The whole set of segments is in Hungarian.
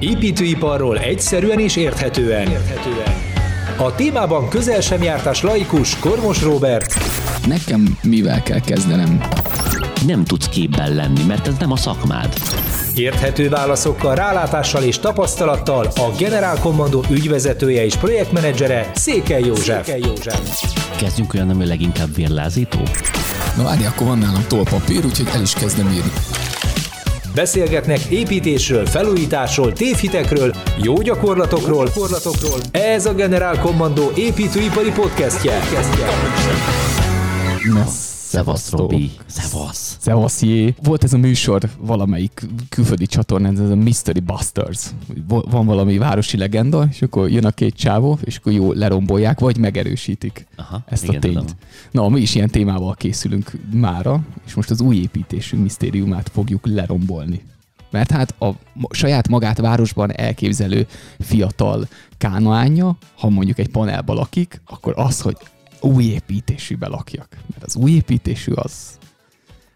Építőiparról egyszerűen és érthetően. érthetően. A témában közel sem jártas laikus Kormos Robert. Nekem mivel kell kezdenem? Nem tudsz képben lenni, mert ez nem a szakmád. Érthető válaszokkal, rálátással és tapasztalattal a Generál Commando ügyvezetője és projektmenedzsere Székely József. Székely József. Kezdjünk olyan, ami leginkább vérlázító? Na várj, akkor van nálam tollpapír, úgyhogy el is kezdem írni. Beszélgetnek építésről, felújításról, tévhitekről, jó gyakorlatokról. gyakorlatokról. Ez a Generál Commando építőipari podcastje. podcastje. Na, Szevasz, Robi. Szevasz. Szevasz, jé. Volt ez a műsor valamelyik külföldi csatornán, ez a Mystery Busters. Van valami városi legenda, és akkor jön a két csávó, és akkor jó lerombolják, vagy megerősítik Aha, ezt igen, a tényt. tudom. Na, mi is ilyen témával készülünk mára, és most az új építésünk misztériumát fogjuk lerombolni. Mert hát a saját magát városban elképzelő fiatal kánoánja, ha mondjuk egy panelba lakik, akkor az, hogy új építésűbe lakjak. Mert az új építésű az,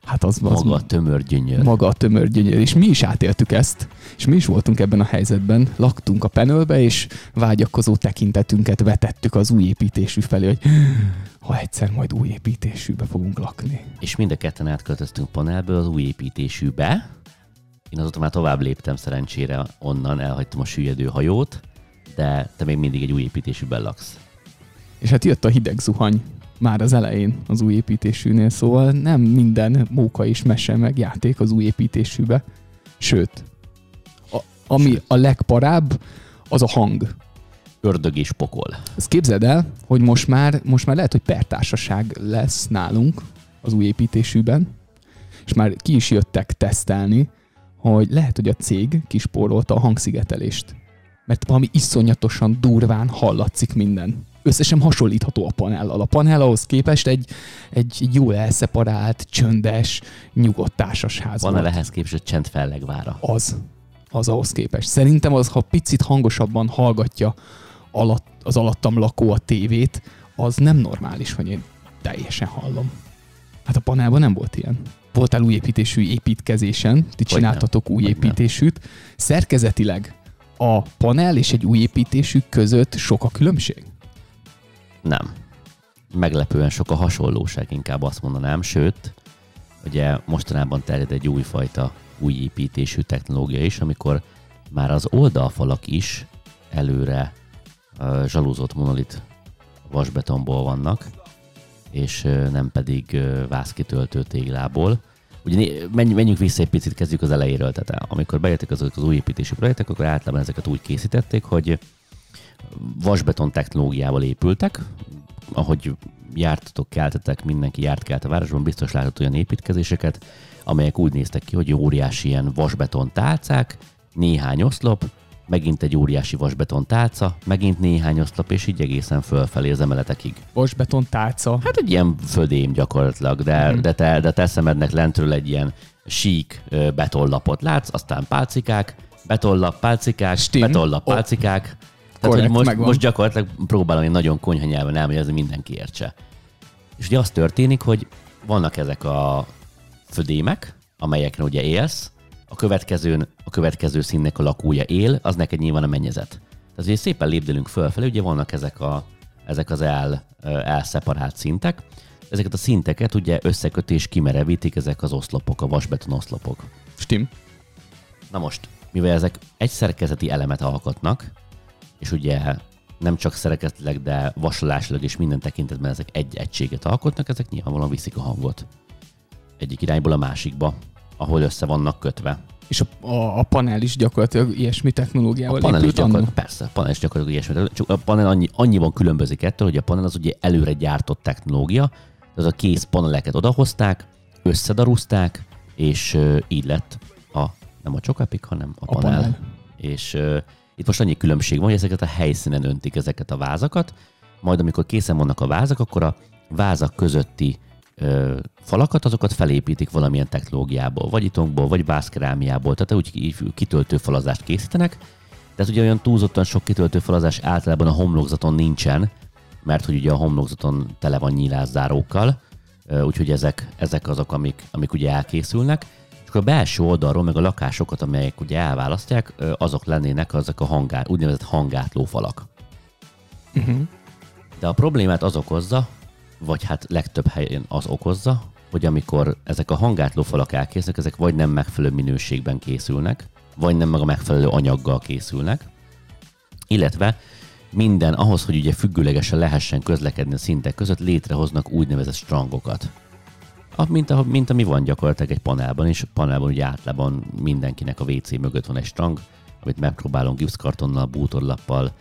hát az, az Maga a tömör gyönyör. maga a tömör gyönyör, és mi is átéltük ezt, és mi is voltunk ebben a helyzetben, laktunk a penölbe, és vágyakozó tekintetünket vetettük az új építésű felé, hogy ha egyszer majd új építésűbe fogunk lakni. És mind a ketten átköltöztünk panelből az új építésűbe. Én azóta már tovább léptem szerencsére onnan, elhagytam a süllyedő hajót, de te még mindig egy új építésűben laksz. És hát jött a hideg zuhany már az elején az új építésűnél, szóval nem minden móka és mese meg játék az új építésűbe. Sőt, a, ami Sőt. a legparább, az a hang. Ördög és pokol. Ezt képzeld el, hogy most már, most már lehet, hogy pertársaság lesz nálunk az új építésűben, és már ki is jöttek tesztelni, hogy lehet, hogy a cég kispórolta a hangszigetelést. Mert valami iszonyatosan durván hallatszik minden. Összesen hasonlítható a panellal. A panel ahhoz képest egy, egy jól elszeparált, csöndes, nyugodt társasház Van-e volt. lehez képest csend fellegvára? Az. Az ahhoz képest. Szerintem az, ha picit hangosabban hallgatja alatt, az alattam lakó a tévét, az nem normális, hogy én teljesen hallom. Hát a panelban nem volt ilyen. Voltál új építésű építkezésen, ti csináltatok új építésűt. Szerkezetileg a panel és egy új építésű között sok a különbség? Nem. Meglepően sok a hasonlóság, inkább azt mondanám, sőt, ugye mostanában terjed egy újfajta új építésű technológia is, amikor már az oldalfalak is előre uh, zsalúzott monolit vasbetonból vannak, és nem pedig ö, vászkitöltő téglából. Ugye menj, menjünk vissza egy picit, kezdjük az elejéről. Tehát amikor bejöttek azok az új építési projektek, akkor általában ezeket úgy készítették, hogy vasbeton technológiával épültek, ahogy jártatok, keltetek, mindenki járt kelt a városban, biztos látott olyan építkezéseket, amelyek úgy néztek ki, hogy óriási ilyen vasbeton tálcák, néhány oszlop, megint egy óriási vasbeton tálca, megint néhány oszlop, és így egészen fölfelé az emeletekig. Vasbeton tálca. Hát egy ilyen födém gyakorlatilag, de, Mhm. de, te, de te szemednek lentről egy ilyen sík betonlapot látsz, aztán pálcikák, betonlap, pálcikák, Stim. betonlap, Oh. Tehát, hogy most, megvan. most gyakorlatilag próbálom én nagyon konyha nyelven elmagyarázni, mindenki értse. És ugye az történik, hogy vannak ezek a födémek, amelyekre ugye élsz, a következőn, a következő színnek a lakója él, az neked nyilván a mennyezet. Tehát ugye szépen lépdelünk fölfelé, ugye vannak ezek, a, ezek az el, elszeparált szintek, ezeket a szinteket ugye összekötés kimerevítik ezek az oszlopok, a vasbeton oszlopok. Stim. Na most, mivel ezek egy szerkezeti elemet alkotnak, és ugye nem csak szerkezetileg, de vasolásilag és minden tekintetben ezek egy egységet alkotnak, ezek nyilvánvalóan viszik a hangot. Egyik irányból a másikba, ahol össze vannak kötve. És a, a, a panel is gyakorlatilag ilyesmi technológiával A panel is épült gyakorlatilag, persze, a panel is gyakorlatilag ilyesmi. Csak a panel annyi, annyiban különbözik ettől, hogy a panel az ugye előre gyártott technológia, az a kész paneleket odahozták, összedarúzták, és ö, így lett a, nem a csokapik, hanem a, A panel. panel. És ö, itt most annyi különbség van, hogy ezeket a helyszínen öntik ezeket a vázakat, majd amikor készen vannak a vázak, akkor a vázak közötti ö, falakat, azokat felépítik valamilyen technológiából, vagy itongból, vagy vászkerámiából, tehát úgy ki- kitöltő falazást készítenek. Tehát ugye olyan túlzottan sok kitöltő falazás általában a homlokzaton nincsen, mert hogy ugye a homlokzaton tele van nyílászárókkal, Ö, úgyhogy ezek, ezek azok, amik, amik ugye elkészülnek. Akkor a belső oldalról, meg a lakásokat, amelyek ugye elválasztják, azok lennének azok a hangát, úgynevezett hangátló falak. Uh-huh. De a problémát az okozza, vagy hát legtöbb helyen az okozza, hogy amikor ezek a hangátló falak elkészülnek, ezek vagy nem megfelelő minőségben készülnek, vagy nem meg a megfelelő anyaggal készülnek, illetve minden ahhoz, hogy ugye függőlegesen lehessen közlekedni a szintek között, létrehoznak úgynevezett strangokat. Mint, a, mint ami van gyakorlatilag egy panelban, és a panelban ugye általában mindenkinek a WC mögött van egy strang, amit megpróbálunk gipszkartonnal, bútorlappal,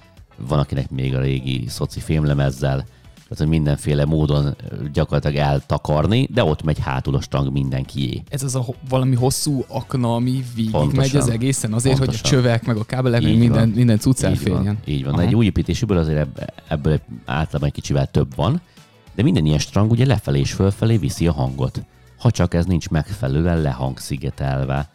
van akinek még a régi szoci fémlemezzel, tehát hogy mindenféle módon gyakorlatilag eltakarni, de ott megy hátul a strang mindenkié. Ez az a ho- valami hosszú akna, ami végig Pontosan. megy az egészen azért, hogy a Pontosan. csövek, meg a kábelek, meg minden, van. minden cucc Így van, elférjen. így van. Egy új építésűből azért ebb- ebből általában egy kicsivel több van, de minden ilyen strang ugye lefelé és fölfelé viszi a hangot. Ha csak ez nincs megfelelően lehangszigetelve.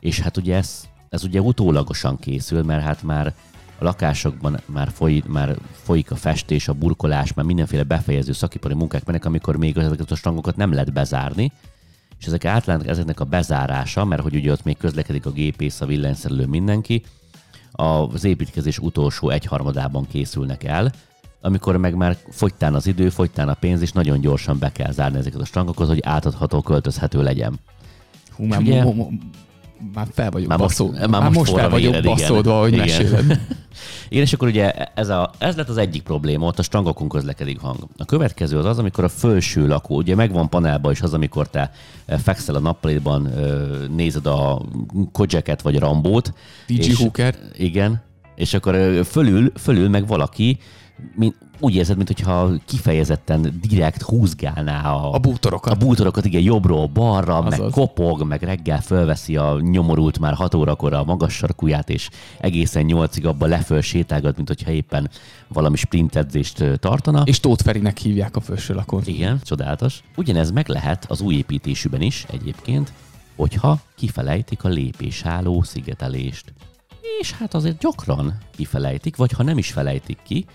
És hát ugye ez, ez ugye utólagosan készül, mert hát már a lakásokban már, foly, már folyik a festés, a burkolás, már mindenféle befejező szakipari munkák mennek, amikor még ezeket a strangokat nem lehet bezárni, és ezek általán ezeknek a bezárása, mert hogy ugye ott még közlekedik a gépész, a villanyszerelő, mindenki, az építkezés utolsó egyharmadában készülnek el, amikor meg már fogytán az idő, fogytán a pénz, és nagyon gyorsan be kell zárni ezeket a strangokat, hogy átadható, költözhető legyen. Hú, már, ugye- mo- mo- már fel vagyok Már most- baszó. már Már, most most fel vagyok igen. baszódva, hogy Igen. meséled. Igen, és akkor ugye ez, a, ez lett az egyik probléma, ott a strangokon közlekedik hang. A következő az az, amikor a felső lakó, ugye megvan panelban is az, amikor te eh, fekszel a nappaliban, eh, nézed a Kodzseket vagy Rambót. DJ és- Hooker. Igen, és akkor ö, fölül, fölül meg valaki, mint, úgy érzed, mintha kifejezetten direkt húzgálná a, A bútorokat. a bútorokat, igen, jobbról balra, meg Azaz. kopog, meg reggel fölveszi a nyomorult már 6 órakor a magas sarkuját, és egészen nyolcig abba leföl sétálgat, mint hogyha éppen valami sprintedzést tartana. És Tóth Ferinek hívják a felső lakót. Igen, csodálatos. Ugyanez meg lehet az új építésűben is egyébként, hogyha kifelejtik a lépésálló szigetelést. És hát azért gyakran kifelejtik, vagy ha nem is felejtik ki,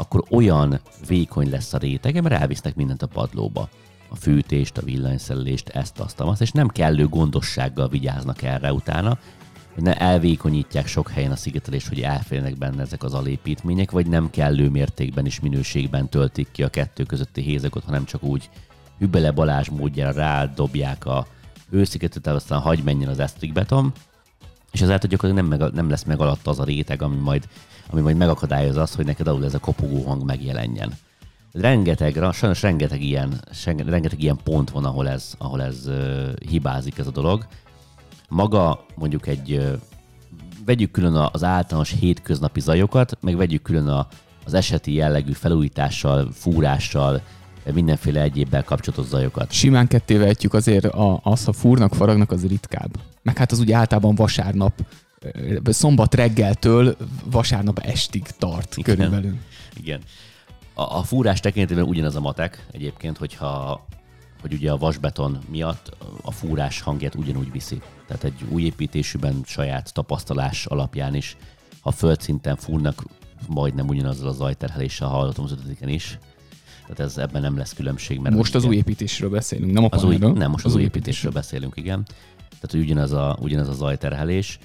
akkor olyan vékony lesz a rétege, mert elvisznek mindent a padlóba. A fűtést, a villanyszerelést, ezt, azt, azt, és nem kellő gondossággal vigyáznak erre utána, hogy ne elvékonyítják sok helyen a szigetelést, hogy elférnek benne ezek az alépítmények, vagy nem kellő mértékben és minőségben töltik ki a kettő közötti hézagot, hanem csak úgy Hübele Balázs módjára rádobják a hőszigetet, aztán hagy menjen az esztrikbeton, és ezáltal gyakorlatilag nem, meg, nem lesz meg alatt az a réteg, ami majd, ami majd megakadályoz azt, hogy neked alul ez a kopogó hang megjelenjen. Rengeteg, sajnos rengeteg ilyen, rengeteg ilyen pont van, ahol ez, ahol ez uh, hibázik ez a dolog. Maga mondjuk egy, uh, vegyük külön az általános hétköznapi zajokat, meg vegyük külön a, az eseti jellegű felújítással, fúrással, mindenféle egyébbel kapcsolatos zajokat. Simán ketté vehetjük azért a, az, ha fúrnak, faragnak, az ritkább. Meg hát az ugye általában vasárnap, szombat reggeltől vasárnap estig tart Igen. körülbelül. Igen. A, a fúrás tekintetében ugyanaz a matek egyébként, hogyha hogy ugye a vasbeton miatt a fúrás hangját ugyanúgy viszi. Tehát egy új építésűben saját tapasztalás alapján is, ha földszinten fúrnak, majdnem ugyanazzal a zajterheléssel hallottam az ötödiken is. Tehát ez ebben nem lesz különbség. Mert Most az ugye- új építésről beszélünk, nem a az új, nem, most az, új építésről beszélünk, igen. Tehát, hogy ugyanaz a, ugyanaz a zajterhelés.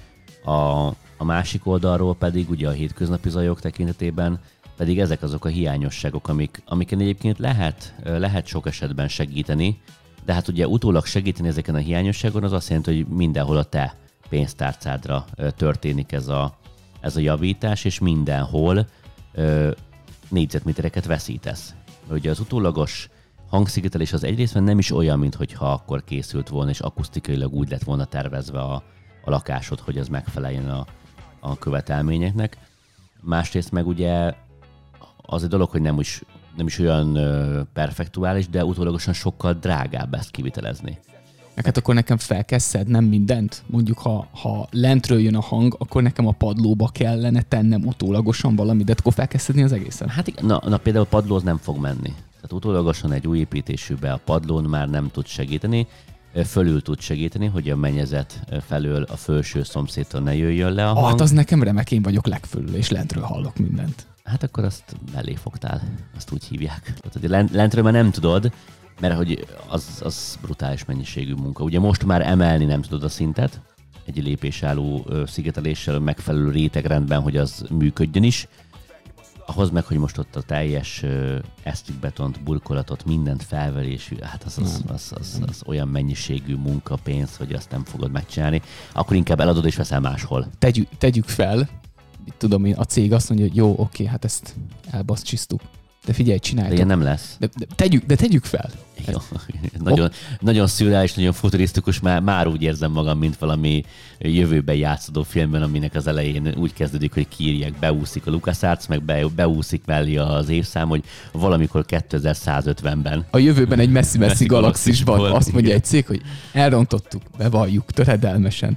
A, a másik oldalról pedig ugye a hétköznapi zajok tekintetében pedig ezek azok a hiányosságok, amik, amiken egyébként lehet, lehet sok esetben segíteni, de hát ugye utólag segíteni ezeken a hiányosságon az azt jelenti, hogy mindenhol a te pénztárcádra történik ez a, ez a javítás, és mindenhol ö, négyzetmétereket veszítesz. Ugye az utólagos hangszigetelés az egyrészt nem is olyan, mintha akkor készült volna, és akusztikailag úgy lett volna tervezve a, a lakásod, hogy ez megfeleljen a, a követelményeknek. Másrészt meg ugye az egy dolog, hogy nem is, nem is olyan ö, perfektuális, de utólagosan sokkal drágább ezt kivitelezni. Meg hát akkor nekem fel kell szednem mindent. Mondjuk, ha, ha lentről jön a hang, akkor nekem a padlóba kellene tennem utólagosan valamit, de akkor fel kell szedni az egészet. Hát igen, na, na például a padlóz nem fog menni. Tehát utólagosan egy új építésűbe a padlón már nem tud segíteni, fölül tud segíteni, hogy a mennyezet ö, felől a felső szomszédtól ne jöjjön le a hang. hát az nekem remek, én vagyok legfölül, és lentről hallok mindent. Hát akkor azt mellé fogtál, azt úgy hívják. Tehát, lentről már nem tudod, mert hogy az, az brutális mennyiségű munka. Ugye most már emelni nem tudod a szintet, egy lépésálló szigeteléssel megfelelő rétegrendben, hogy az működjön is. Ahhoz meg, hogy most ott a teljes esztikbetont, burkolatot, mindent felverésű, hát az, az, az, az, az, olyan mennyiségű munkapénz, hogy azt nem fogod megcsinálni, akkor inkább eladod és veszel máshol. Tegyük, tegyük fel, tudom én, a cég azt mondja, hogy jó, oké, hát ezt elbaszcsisztuk. De figyelj, csinálj. De ilyen nem lesz. De, de, tegyük, de tegyük fel. Jó. nagyon, nagyon szürreális, nagyon futurisztikus, már, már úgy érzem magam, mint valami jövőben játszódó filmben, aminek az elején úgy kezdődik, hogy kiírják, beúszik a LucasArts, meg be, beúszik mellé az évszám, hogy valamikor 2150-ben. A jövőben egy messzi-messzi galaxisban azt mondja egy cég, hogy elrontottuk, bevalljuk töredelmesen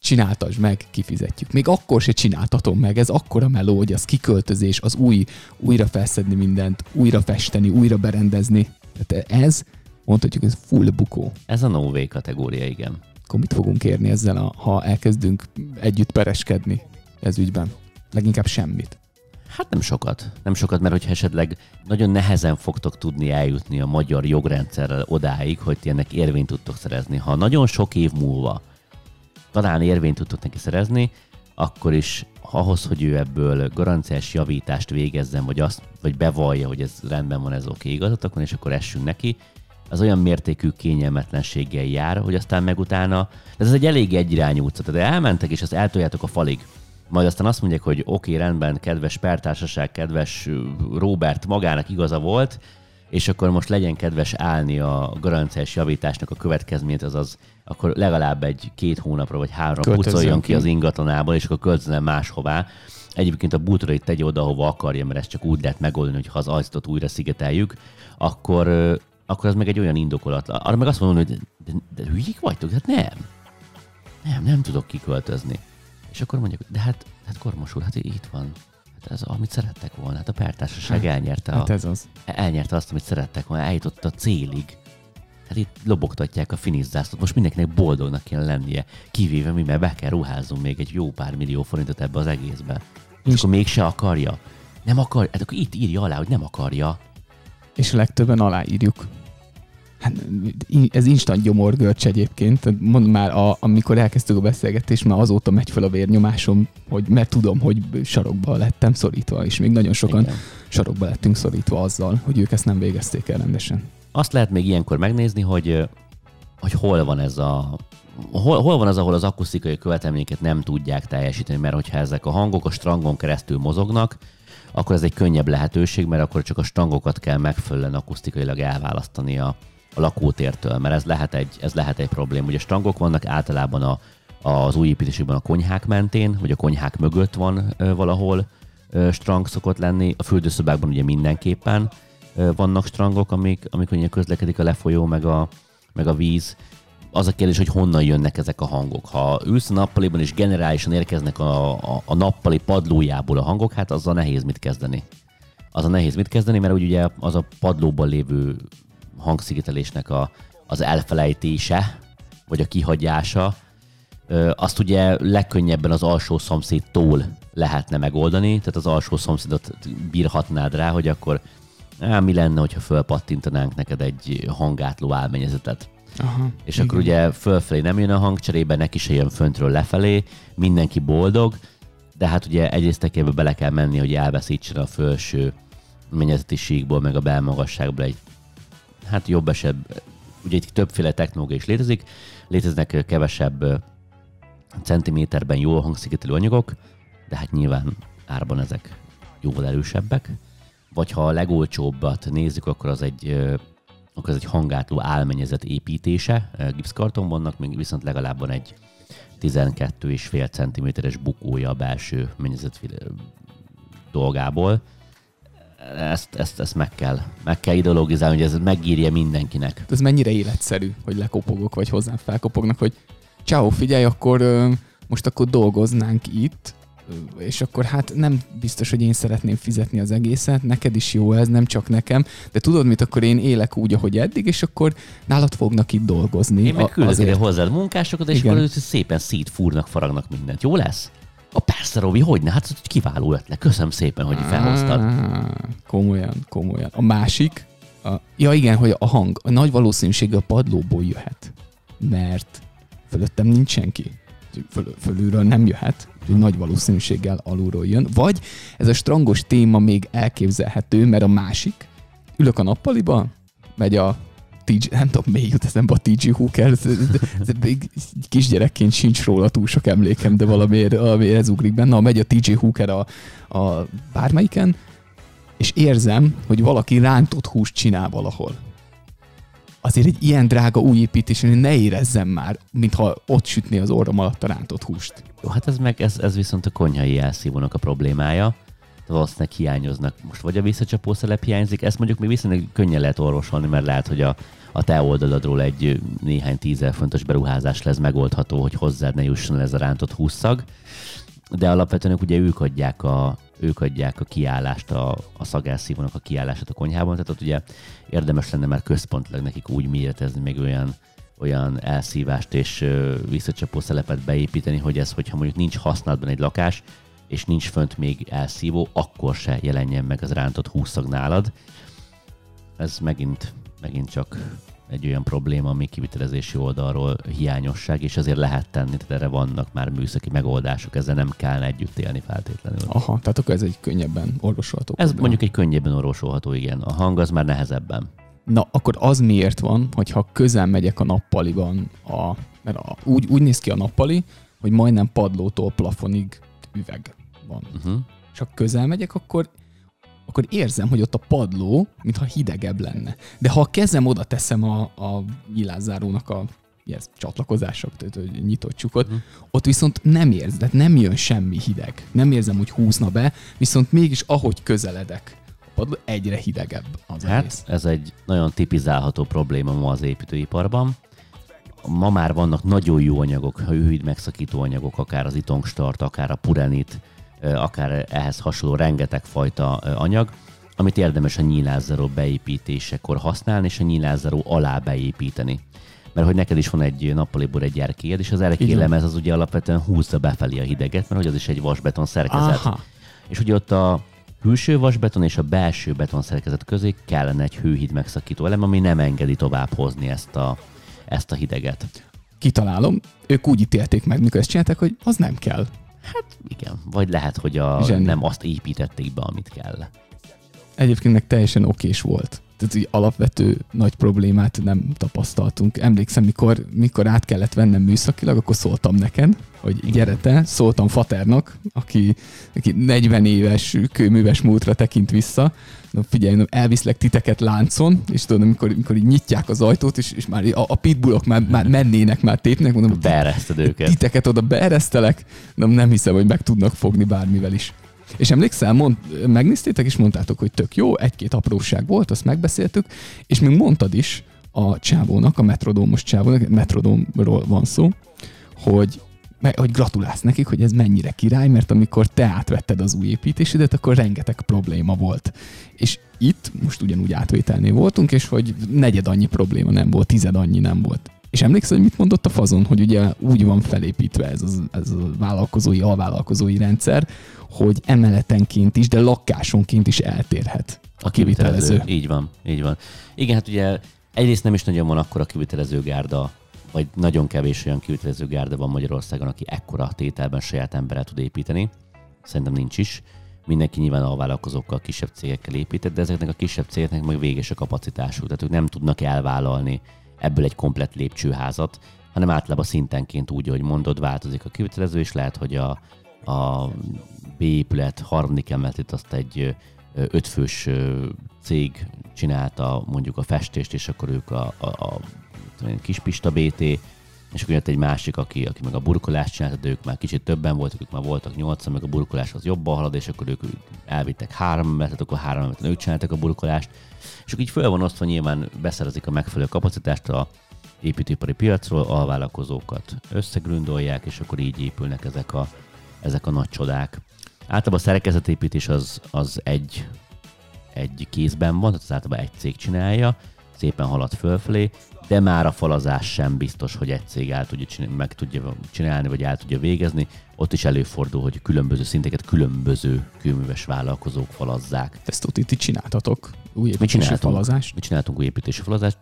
csináltasd meg, kifizetjük. Még akkor se csináltatom meg, ez akkora meló, hogy az kiköltözés, az új, újra felszedni mindent, újra festeni, újra berendezni. Tehát ez, mondhatjuk, ez full bukó. Ez a no kategória, igen. Akkor mit fogunk érni ezzel, a, ha elkezdünk együtt pereskedni ez ügyben? Leginkább semmit. Hát nem sokat. Nem sokat, mert hogyha esetleg nagyon nehezen fogtok tudni eljutni a magyar jogrendszerrel odáig, hogy ti ennek érvényt tudtok szerezni. Ha nagyon sok év múlva talán érvényt tudtok neki szerezni, akkor is ahhoz, hogy ő ebből garanciás javítást végezzen, vagy, azt, vagy bevallja, hogy ez rendben van, ez oké, okay, igazatokon, és akkor essünk neki, az olyan mértékű kényelmetlenséggel jár, hogy aztán meg utána, ez egy elég egyirányú utca, tehát elmentek, és azt eltoljátok a falig. Majd aztán azt mondják, hogy oké, okay, rendben, kedves pertársaság, kedves Robert magának igaza volt, és akkor most legyen kedves állni a garanciás javításnak a következményt, azaz akkor legalább egy két hónapra vagy három pucoljon ki az ingatlanából, és akkor költözzen máshová. Egyébként a bútorait tegye oda, ahova akarja, mert ezt csak úgy lehet megoldani, hogy ha az ajtót újra szigeteljük, akkor, akkor az meg egy olyan indokolat. Arra meg azt mondom, hogy de, de, de hülyék vagytok? Hát nem. Nem, nem tudok kiköltözni. És akkor mondjuk, de hát, hát Kormos úr, hát itt van Hát ez amit szerettek volna. Hát a pertársaság hát, elnyerte, hát ez az. elnyerte azt, amit szerettek volna, eljutott a célig. Hát itt lobogtatják a finizzászlót, most mindenkinek boldognak kell lennie, kivéve mi, mert be kell ruházzunk még egy jó pár millió forintot ebbe az egészbe. És, és akkor mégse akarja. Nem akar, hát akkor itt írja alá, hogy nem akarja. És a legtöbben aláírjuk. Hát, ez instant gyomorgörcs egyébként. Mond már, a, amikor elkezdtük a beszélgetést, már azóta megy fel a vérnyomásom, hogy, mert tudom, hogy sarokba lettem szorítva, és még nagyon sokan Igen. sarokba lettünk szorítva azzal, hogy ők ezt nem végezték el rendesen. Azt lehet még ilyenkor megnézni, hogy, hogy hol van ez a hol, hol van az, ahol az akusztikai követelményeket nem tudják teljesíteni, mert hogyha ezek a hangok a strangon keresztül mozognak, akkor ez egy könnyebb lehetőség, mert akkor csak a strangokat kell megfelelően akusztikailag elválasztani a, a lakótértől, mert ez lehet egy, ez lehet egy probléma. Ugye strangok vannak általában a, az új építésükben a konyhák mentén, vagy a konyhák mögött van valahol strang szokott lenni. A fürdőszobákban ugye mindenképpen vannak strangok, amik, amik ugye közlekedik a lefolyó, meg a, meg a víz. Az a kérdés, hogy honnan jönnek ezek a hangok. Ha ülsz a nappaliban és generálisan érkeznek a, a, a nappali padlójából a hangok, hát azzal nehéz mit kezdeni. Az a nehéz mit kezdeni, mert ugye az a padlóban lévő hangszigetelésnek a, az elfelejtése, vagy a kihagyása, azt ugye legkönnyebben az alsó szomszédtól lehetne megoldani, tehát az alsó szomszédot bírhatnád rá, hogy akkor á, mi lenne, hogyha fölpattintanánk neked egy hangátló álmennyezetet. Aha, és igen. akkor ugye fölfelé nem jön a hang, cserébe neki se jön föntről lefelé, mindenki boldog, de hát ugye egyrészt bele kell menni, hogy elveszítsen a felső mennyezeti síkból, meg a belmagasságból egy hát jobb eset, ugye itt többféle technológia is létezik, léteznek kevesebb centiméterben jól hangszigetelő anyagok, de hát nyilván árban ezek jóval erősebbek. Vagy ha a legolcsóbbat nézzük, akkor az egy, akkor az egy hangátló álmennyezet építése, gipszkarton vannak, még viszont legalább van egy 12,5 cm-es bukója a belső mennyezet dolgából, ezt, ezt, ezt meg, kell, meg kell ideologizálni, hogy ez megírja mindenkinek. Ez mennyire életszerű, hogy lekopogok, vagy hozzám felkopognak, hogy ciao, figyelj, akkor most akkor dolgoznánk itt, és akkor hát nem biztos, hogy én szeretném fizetni az egészet, neked is jó ez, nem csak nekem, de tudod mit, akkor én élek úgy, ahogy eddig, és akkor nálad fognak itt dolgozni. Én meg küldök azért... hozzád munkásokat, és Igen. akkor szépen szétfúrnak, faragnak mindent. Jó lesz? A persze, Robi, hogy ne? Hát kiváló ötlet. Köszönöm szépen, hogy felhoztad. Komolyan, komolyan. A másik, A, ja igen, hogy a hang, a nagy valószínűséggel a padlóból jöhet, mert fölöttem nincs senki. Föl, fölülről nem jöhet, nagy valószínűséggel alulról jön. Vagy ez a strangos téma még elképzelhető, mert a másik, ülök a nappaliba, megy a TG, nem tudom, még jut eszembe a TG Hooker, ez, kisgyerekként sincs róla túl sok emlékem, de valamiért, valamiért ez ugrik benne. Ha megy a TG Hooker a, a bármelyiken, és érzem, hogy valaki rántott húst csinál valahol. Azért egy ilyen drága új építésén ne érezzem már, mintha ott sütné az orrom alatt a rántott húst. Jó, hát ez meg, ez, ez viszont a konyhai elszívónak a problémája. Valószínűleg hiányoznak. Most vagy a visszacsapó szelep hiányzik, ezt mondjuk még viszonylag könnyen lehet orvosolni, mert lehet, hogy a, a te oldaladról egy néhány tízer fontos beruházás lesz megoldható, hogy hozzád ne jusson ez a rántott húszszag. De alapvetően ugye ők adják a, ők adják a kiállást, a, a szagelszívónak a kiállását a konyhában, tehát ott ugye érdemes lenne már központilag nekik úgy méretezni, még olyan olyan elszívást és visszacsapó szelepet beépíteni, hogy ez, hogyha mondjuk nincs használatban egy lakás, és nincs fönt még elszívó, akkor se jelenjen meg az rántott húszag nálad. Ez megint, megint csak egy olyan probléma, ami kivitelezési oldalról hiányosság, és azért lehet tenni, tehát erre vannak már műszaki megoldások, ezzel nem kell együtt élni feltétlenül. Aha, tehát akkor ez egy könnyebben orvosolható. Ez probléma. mondjuk egy könnyebben orvosolható, igen. A hang az már nehezebben. Na, akkor az miért van, hogyha közel megyek a nappaliban, a, mert a, úgy, úgy néz ki a nappali, hogy majdnem padlótól plafonig üveg van. Uh-huh. És ha közel megyek, akkor akkor érzem, hogy ott a padló, mintha hidegebb lenne. De ha a kezem oda teszem a, a nyilázárónak a ez, csatlakozások, tehát nyitott csukot, uh-huh. ott viszont nem érz, tehát nem jön semmi hideg. Nem érzem, hogy húzna be, viszont mégis ahogy közeledek, a padló egyre hidegebb az hát, egész. ez egy nagyon tipizálható probléma ma az építőiparban. Ma már vannak nagyon jó anyagok, hőhíd megszakító anyagok, akár az itongstart, akár a purenit, akár ehhez hasonló rengeteg fajta anyag, amit érdemes a nyílázzaró beépítésekor használni, és a nyílázzaró alá beépíteni. Mert hogy neked is van egy nappaliból egy erkélyed, és az erkélylemez az ugye alapvetően húzza befelé a hideget, mert hogy az is egy vasbeton szerkezet. Aha. És ugye ott a külső vasbeton és a belső beton szerkezet közé kellene egy hőhíd megszakító elem, ami nem engedi tovább hozni ezt a, ezt a hideget. Kitalálom, ők úgy ítélték meg, mikor ezt csinálták, hogy az nem kell. Hát igen, vagy lehet, hogy a, nem azt építették be, amit kell. Egyébként meg teljesen okés volt. Tehát így alapvető nagy problémát nem tapasztaltunk. Emlékszem, mikor, mikor át kellett vennem műszakilag, akkor szóltam neked, hogy gyere te, szóltam Faternak, aki, aki 40 éves kőműves múltra tekint vissza, na figyelj, elviszlek titeket láncon, és tudod, amikor, amikor így nyitják az ajtót, és, és már a, a pitbullok már, már mennének, már tépnek, mondom, beereszted őket. Titeket oda beeresztelek, nem, nem hiszem, hogy meg tudnak fogni bármivel is. És emlékszel, mond, megnéztétek, és mondtátok, hogy tök jó, egy-két apróság volt, azt megbeszéltük, és még mondtad is a csávónak, a metrodómos csávónak, metrodómról van szó, hogy hogy gratulálsz nekik, hogy ez mennyire király, mert amikor te átvetted az új építésedet, akkor rengeteg probléma volt. És itt most ugyanúgy átvételnél voltunk, és hogy negyed annyi probléma nem volt, tized annyi nem volt. És emlékszel, hogy mit mondott a fazon, hogy ugye úgy van felépítve ez, az, ez a vállalkozói, alvállalkozói rendszer, hogy emeletenként is, de lakásonként is eltérhet a kivitelező. Így van, így van. Igen, hát ugye egyrészt nem is nagyon van akkor a kivitelező gárda, vagy nagyon kevés olyan kivitelező gárda van Magyarországon, aki ekkora tételben saját emberrel tud építeni. Szerintem nincs is. Mindenki nyilván a vállalkozókkal, kisebb cégekkel épített, de ezeknek a kisebb cégeknek meg véges a kapacitásuk, tehát ők nem tudnak elvállalni ebből egy komplett lépcsőházat, hanem általában szintenként úgy, hogy mondod, változik a kivitelező, és lehet, hogy a, a B épület harmadik emeletét azt egy ötfős cég csinálta mondjuk a festést, és akkor ők a, a, a Kispista BT, és akkor jött egy másik, aki, aki meg a burkolást csinálta, de ők már kicsit többen voltak, ők már voltak nyolcan, meg a burkolás az jobban halad, és akkor ők elvittek három emeletet, akkor három emeletet ők csináltak a burkolást, és így föl van osztva, nyilván beszerezik a megfelelő kapacitást a építőipari piacról, alvállalkozókat összegründolják, és akkor így épülnek ezek a, ezek a nagy csodák. Általában a szerkezetépítés az, az egy, egy kézben van, tehát az általában egy cég csinálja, szépen halad fölfelé, de már a falazás sem biztos, hogy egy cég el tudja csinálni, meg tudja csinálni, vagy el tudja végezni. Ott is előfordul, hogy különböző szinteket különböző kőműves vállalkozók falazzák. Ezt ott itt csináltatok. Új Mit csináltunk? falazást. Mi csináltunk új építési falazást.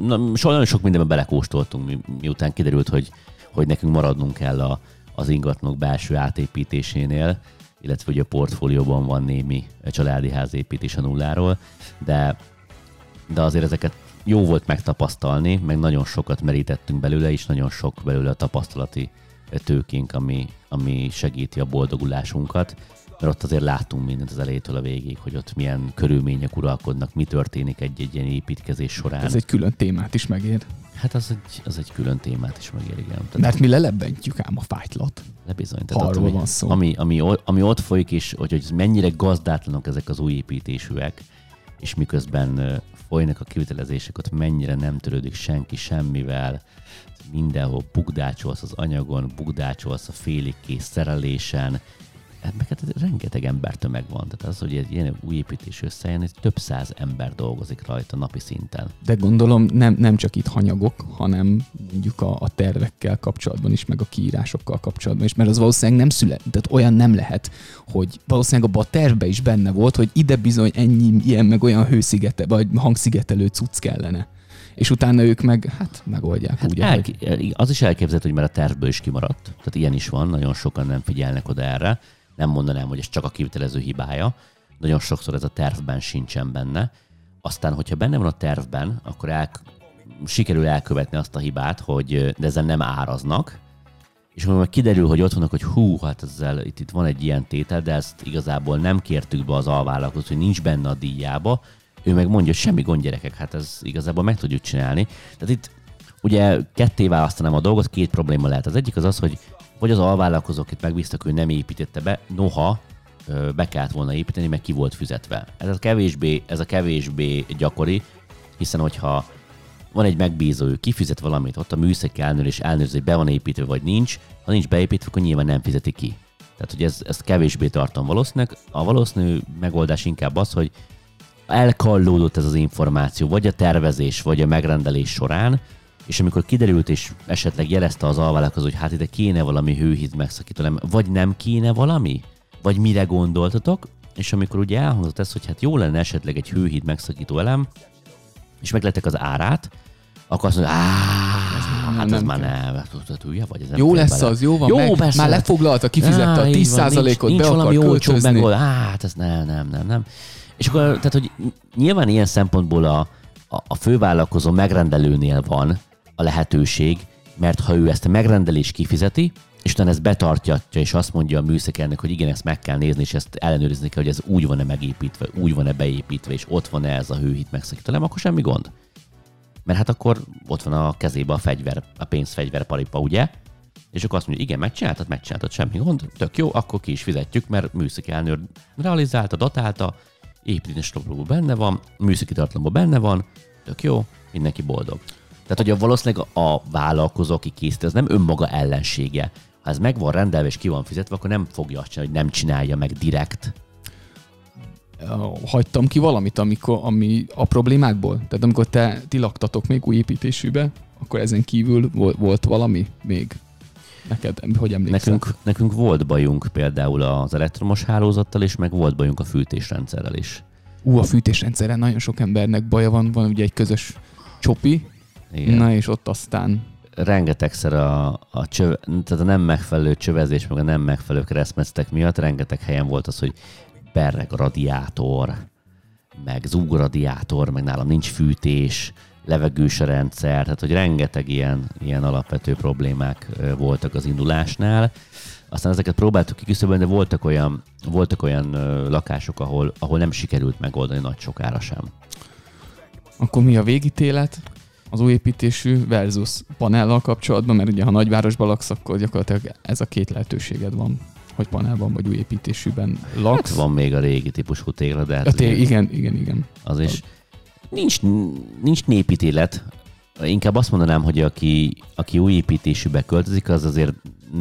Na, so, nagyon sok mindenben belekóstoltunk, mi, miután kiderült, hogy, hogy nekünk maradnunk kell a, az ingatlanok belső átépítésénél, illetve hogy a portfólióban van némi családi házépítés a nulláról, de, de azért ezeket jó volt megtapasztalni, meg nagyon sokat merítettünk belőle, és nagyon sok belőle a tapasztalati tőkénk, ami, ami segíti a boldogulásunkat, mert ott azért láttunk mindent az elejétől a végig, hogy ott milyen körülmények uralkodnak, mi történik egy-egy ilyen építkezés során. Ez egy külön témát is megér. Hát az egy, az egy külön témát is megér, igen. Tehát Mert mi lelebbentjük ám a fájtlat. Le bizony. Ott, arról ami, van szó. Ami, ami, ami ott folyik, és hogy, hogy mennyire gazdátlanok ezek az új építésűek, és miközben folynak a kivitelezések, ott mennyire nem törődik senki semmivel, mindenhol bukdácsolsz az anyagon, bukdácsolsz a félig kész szerelésen, meg hát rengeteg embertömeg van. Tehát az, hogy egy ilyen új építés összejön, ez több száz ember dolgozik rajta napi szinten. De gondolom nem, nem csak itt hanyagok, hanem mondjuk a, a tervekkel kapcsolatban is, meg a kiírásokkal kapcsolatban is, mert az valószínűleg nem szület, tehát olyan nem lehet, hogy valószínűleg abban a tervben is benne volt, hogy ide bizony ennyi ilyen meg olyan hőszigete, vagy hangszigetelő cucc kellene. És utána ők meg, hát megoldják Hát úgy, el, ahogy. az is elképzelhető, hogy már a tervből is kimaradt. Tehát ilyen is van, nagyon sokan nem figyelnek oda erre. Nem mondanám, hogy ez csak a kivitelező hibája. Nagyon sokszor ez a tervben sincsen benne. Aztán, hogyha benne van a tervben, akkor el, sikerül elkövetni azt a hibát, hogy de ezzel nem áraznak, és amikor kiderül, hogy ott vannak, hogy hú, hát ezzel itt, itt van egy ilyen tétel, de ezt igazából nem kértük be az alvállalkozót, hogy nincs benne a díjába, ő meg mondja, hogy semmi gond gyerekek, hát ez igazából meg tudjuk csinálni. Tehát itt ugye ketté választanám a dolgot, két probléma lehet. Az egyik az az, hogy vagy az alvállalkozók itt megbíztak, hogy nem építette be, noha be kellett volna építeni, meg ki volt fizetve. Ez a kevésbé, ez a kevésbé gyakori, hiszen hogyha van egy megbízó, ő kifizet valamit, ott a műszaki ellenőr és ellenőrzi, hogy be van építve vagy nincs, ha nincs beépítve, akkor nyilván nem fizeti ki. Tehát, hogy ez, ezt kevésbé tartom valószínűleg. A valószínű megoldás inkább az, hogy elkallódott ez az információ, vagy a tervezés, vagy a megrendelés során, és amikor kiderült, és esetleg jelezte az alvállalkozó, hogy hát ide kéne valami hőhíd megszakító, elem, vagy nem kéne valami, vagy mire gondoltatok, és amikor ugye elhangzott ez, hogy hát jó lenne esetleg egy hőhíd megszakító elem, és meglettek az árát, akkor azt mondja, "Á, hát ez nem már kell." nem, hülye vagy, ez nem Jó lesz bele." az, jó van, Jó, meg, persze. már lefoglalta, kifizette Á, a így van, 10%-ot, nincs, be akar költözni. megold. Hát ez nem, nem, nem, nem. És akkor, tehát, hogy nyilván ilyen szempontból a, a, a fővállalkozó megrendelőnél van a lehetőség, mert ha ő ezt a megrendelést kifizeti, és utána ezt betartja, és azt mondja a műszakernek, hogy igen, ezt meg kell nézni, és ezt ellenőrizni kell, hogy ez úgy van-e megépítve, úgy van-e beépítve, és ott van-e ez a hőhit megszakító, nem, akkor semmi gond. Mert hát akkor ott van a kezébe a fegyver, a pénzfegyver paripa, ugye? És akkor azt mondja, igen, megcsináltad, megcsináltad, semmi gond, tök jó, akkor ki is fizetjük, mert műszaki elnőr realizálta, datálta, építés benne van, műszaki tartalomban benne van, tök jó, mindenki boldog. Tehát, hogy a valószínűleg a vállalkozó, aki készíti, az nem önmaga ellensége. Ha ez meg van rendelve és ki van fizetve, akkor nem fogja azt csinálni, hogy nem csinálja meg direkt. hagytam ki valamit, amikor, ami a problémákból? Tehát amikor te ti laktatok még új építésűbe, akkor ezen kívül volt, volt valami még? Neked, hogy emlékszel? Nekünk, nekünk volt bajunk például az elektromos hálózattal, és meg volt bajunk a fűtésrendszerrel is. Ú, a fűtésrendszerren nagyon sok embernek baja van, van ugye egy közös csopi, Igen. na és ott aztán rengetegszer a, a, csöve, tehát a nem megfelelő csövezés, meg a nem megfelelő keresztmetszetek miatt rengeteg helyen volt az, hogy berreg a radiátor, meg zúg a radiátor, meg nálam nincs fűtés, levegős a rendszer, tehát hogy rengeteg ilyen, ilyen alapvető problémák voltak az indulásnál. Aztán ezeket próbáltuk kiküszöbölni, de voltak olyan, voltak olyan lakások, ahol, ahol nem sikerült megoldani nagy sokára sem. akkor mi a végítélet? Az új építésű versus panellal kapcsolatban, mert ugye ha nagyvárosban laksz, akkor gyakorlatilag ez a két lehetőséged van, hogy panelban vagy új építésűben Hát laksz. van még a régi típusú tégla, de hát Ja, té- ugye- igen, igen, igen. Az is. Nincs, nincs népítélet. Inkább azt mondanám, hogy aki, aki új építésűbe költözik, az azért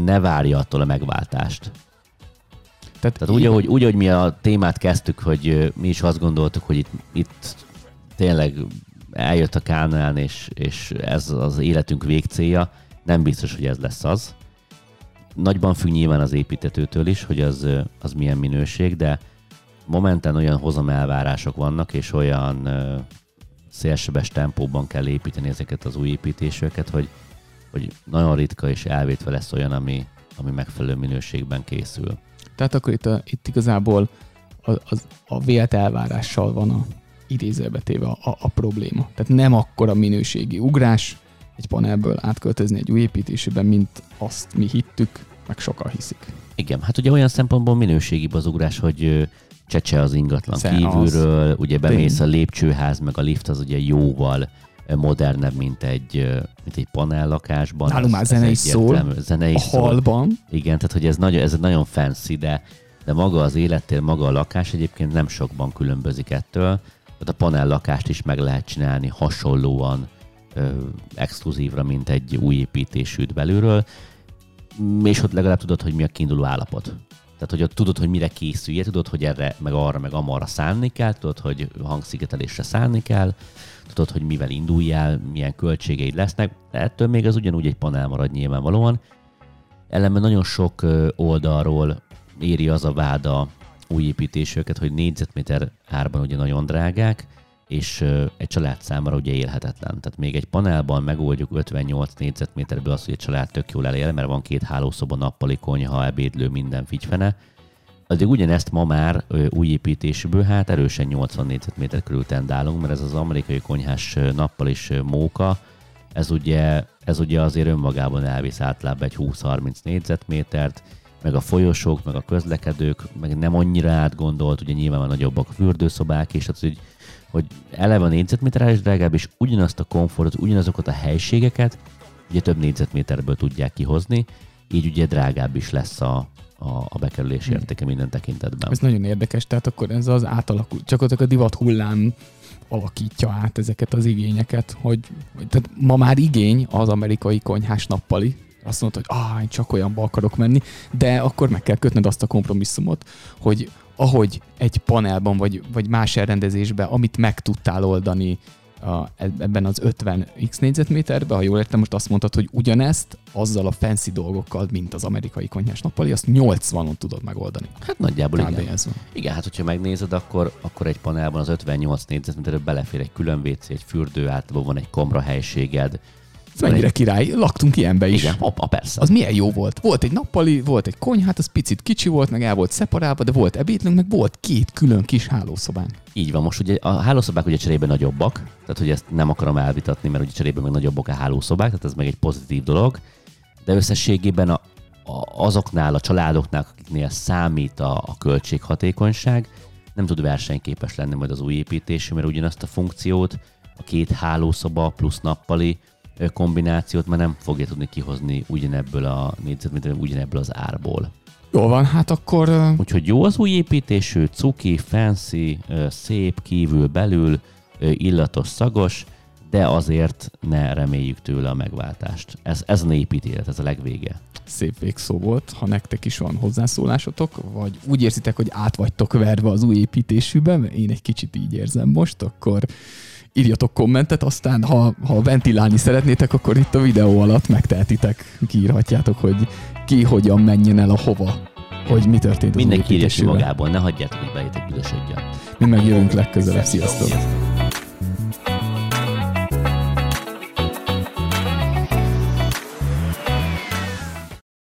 ne várja attól a megváltást. Tehát, Tehát úgy, ahogy, úgy, ahogy mi a témát kezdtük, hogy mi is azt gondoltuk, hogy itt, itt tényleg eljött a Kánán, és, és ez az életünk végcélja, nem biztos, hogy ez lesz az. Nagyban függ nyilván az építetőtől is, hogy az, az milyen minőség, de momentán olyan hozamelvárások vannak, és olyan szélsebes tempóban kell építeni ezeket az új építéseket, hogy, hogy nagyon ritka és elvétve lesz olyan, ami, ami megfelelő minőségben készül. Tehát akkor itt, a, itt igazából a, a, a vélt elvárással van a idézőbe téve a, a, a probléma. Tehát nem akkora minőségi ugrás egy panelből átköltözni egy új építésében, mint azt mi hittük, meg sokan hiszik. Igen, hát ugye olyan szempontból minőségi az ugrás, hogy csecse az ingatlan Szen kívülről, ugye bemész a lépcsőház, meg a lift az ugye jóval modernebb, mint egy, mint egy panellakásban. Nálunk már zene is szól, egyértelmű. Zene is A szól. halban, Igen, tehát hogy ez, nagyon, ez nagyon fancy, de, de maga az élettér, maga a lakás egyébként nem sokban különbözik ettől. Tehát a panel lakást is meg lehet csinálni hasonlóan ö, exkluzívra, mint egy új építésűt belülről, Mm, és ott legalább tudod, hogy mi a kiinduló állapot. Tehát, hogy ott tudod, hogy mire készülje, tudod, hogy erre, meg arra, meg amarra szánni kell, tudod, hogy hangszigetelésre szánni kell, tudod, hogy mivel induljál, milyen költségeid lesznek, de ettől még az ugyanúgy egy panel marad nyilvánvalóan. Ellenben nagyon sok oldalról éri az a váda új építésőket, hogy négyzetméter árban ugye nagyon drágák, és egy család számára ugye élhetetlen. Tehát még egy panelban megoldjuk 58 négyzetméterből azt, hogy egy család tök jól elél, mert van két hálószoba, nappali konyha, ebédlő, minden figyfene. Addig ugyanezt ma már új építésből, hát erősen 80 négyzetméter körül tendálunk, mert ez az amerikai konyhás nappal is móka, ez ugye, ez ugye azért önmagában elvisz általában egy 20-30 négyzetmétert, meg a folyosók, meg a közlekedők, meg nem annyira átgondolt, ugye nyilván nagyobbak a fürdőszobák, és tehát, hogy, hogy eleve a négyzetméter is drágább, és ugyanazt a komfortot, ugyanazokat a helységeket ugye több négyzetméterből tudják kihozni, így ugye drágább is lesz a, a, a bekerülés értéke minden tekintetben. ez nagyon érdekes, tehát akkor ez az átalakul, csak ott a divat hullám alakítja át ezeket az igényeket, hogy, hogy tehát ma már igény az amerikai konyhás nappali, azt mondod, hogy ah, én csak olyanba akarok menni, de akkor meg kell kötned azt a kompromisszumot, hogy ahogy egy panelban, vagy, vagy más elrendezésben, amit meg tudtál oldani a, ebben az 50x négyzetméterben, ha jól értem, most azt mondtad, hogy ugyanezt azzal a fancy dolgokkal, mint az amerikai konyhás nappali, azt 80-on tudod megoldani. Hát nagyjából Kb. igen. ez van. Igen, hát hogyha megnézed, akkor, akkor egy panelban az 58 négyzetméterre belefér egy külön WC, egy fürdő, általában van egy komra helységed. Ez mennyire király, laktunk ilyenbe is. Igen, hoppa, persze. Az milyen jó volt. Volt egy nappali, volt egy konyha, hát az picit kicsi volt, meg el volt szeparálva, de volt ebédlőnk, meg volt két külön kis hálószobánk. Így van, most ugye a hálószobák ugye cserébe nagyobbak, tehát hogy ezt nem akarom elvitatni, mert ugye cserébe meg nagyobbak a hálószobák, tehát ez meg egy pozitív dolog, de összességében a, a, azoknál, a családoknál, akiknél számít a, a költséghatékonyság, nem tud versenyképes lenni majd az új építésű, mert ugyanazt a funkciót, a két hálószoba plusz nappali kombinációt már nem fogja tudni kihozni ugyanebből a négyzetméter, ugyanebből az árból. Jól van, hát akkor Úgyhogy jó az új építésű, cuki, fancy, szép kívül, belül, illatos, szagos, de azért ne reméljük tőle a megváltást. Ez, ez a népítélet, ez a legvége. szép végszó volt. Ha nektek is van hozzászólásotok, vagy úgy érzitek, hogy át vagytok verve az új építésűben, én egy kicsit így érzem most, akkor írjatok kommentet, aztán ha, ha ventilálni szeretnétek, akkor itt a videó alatt megtehetitek, kiírhatjátok, hogy ki hogyan menjen el a hova, hogy mi történt az Mindenki írja ki magából, ne hagyjátok, hogy belétek büdösödjön. Mi megjövünk legközelebb, sziasztok! Sziasztok!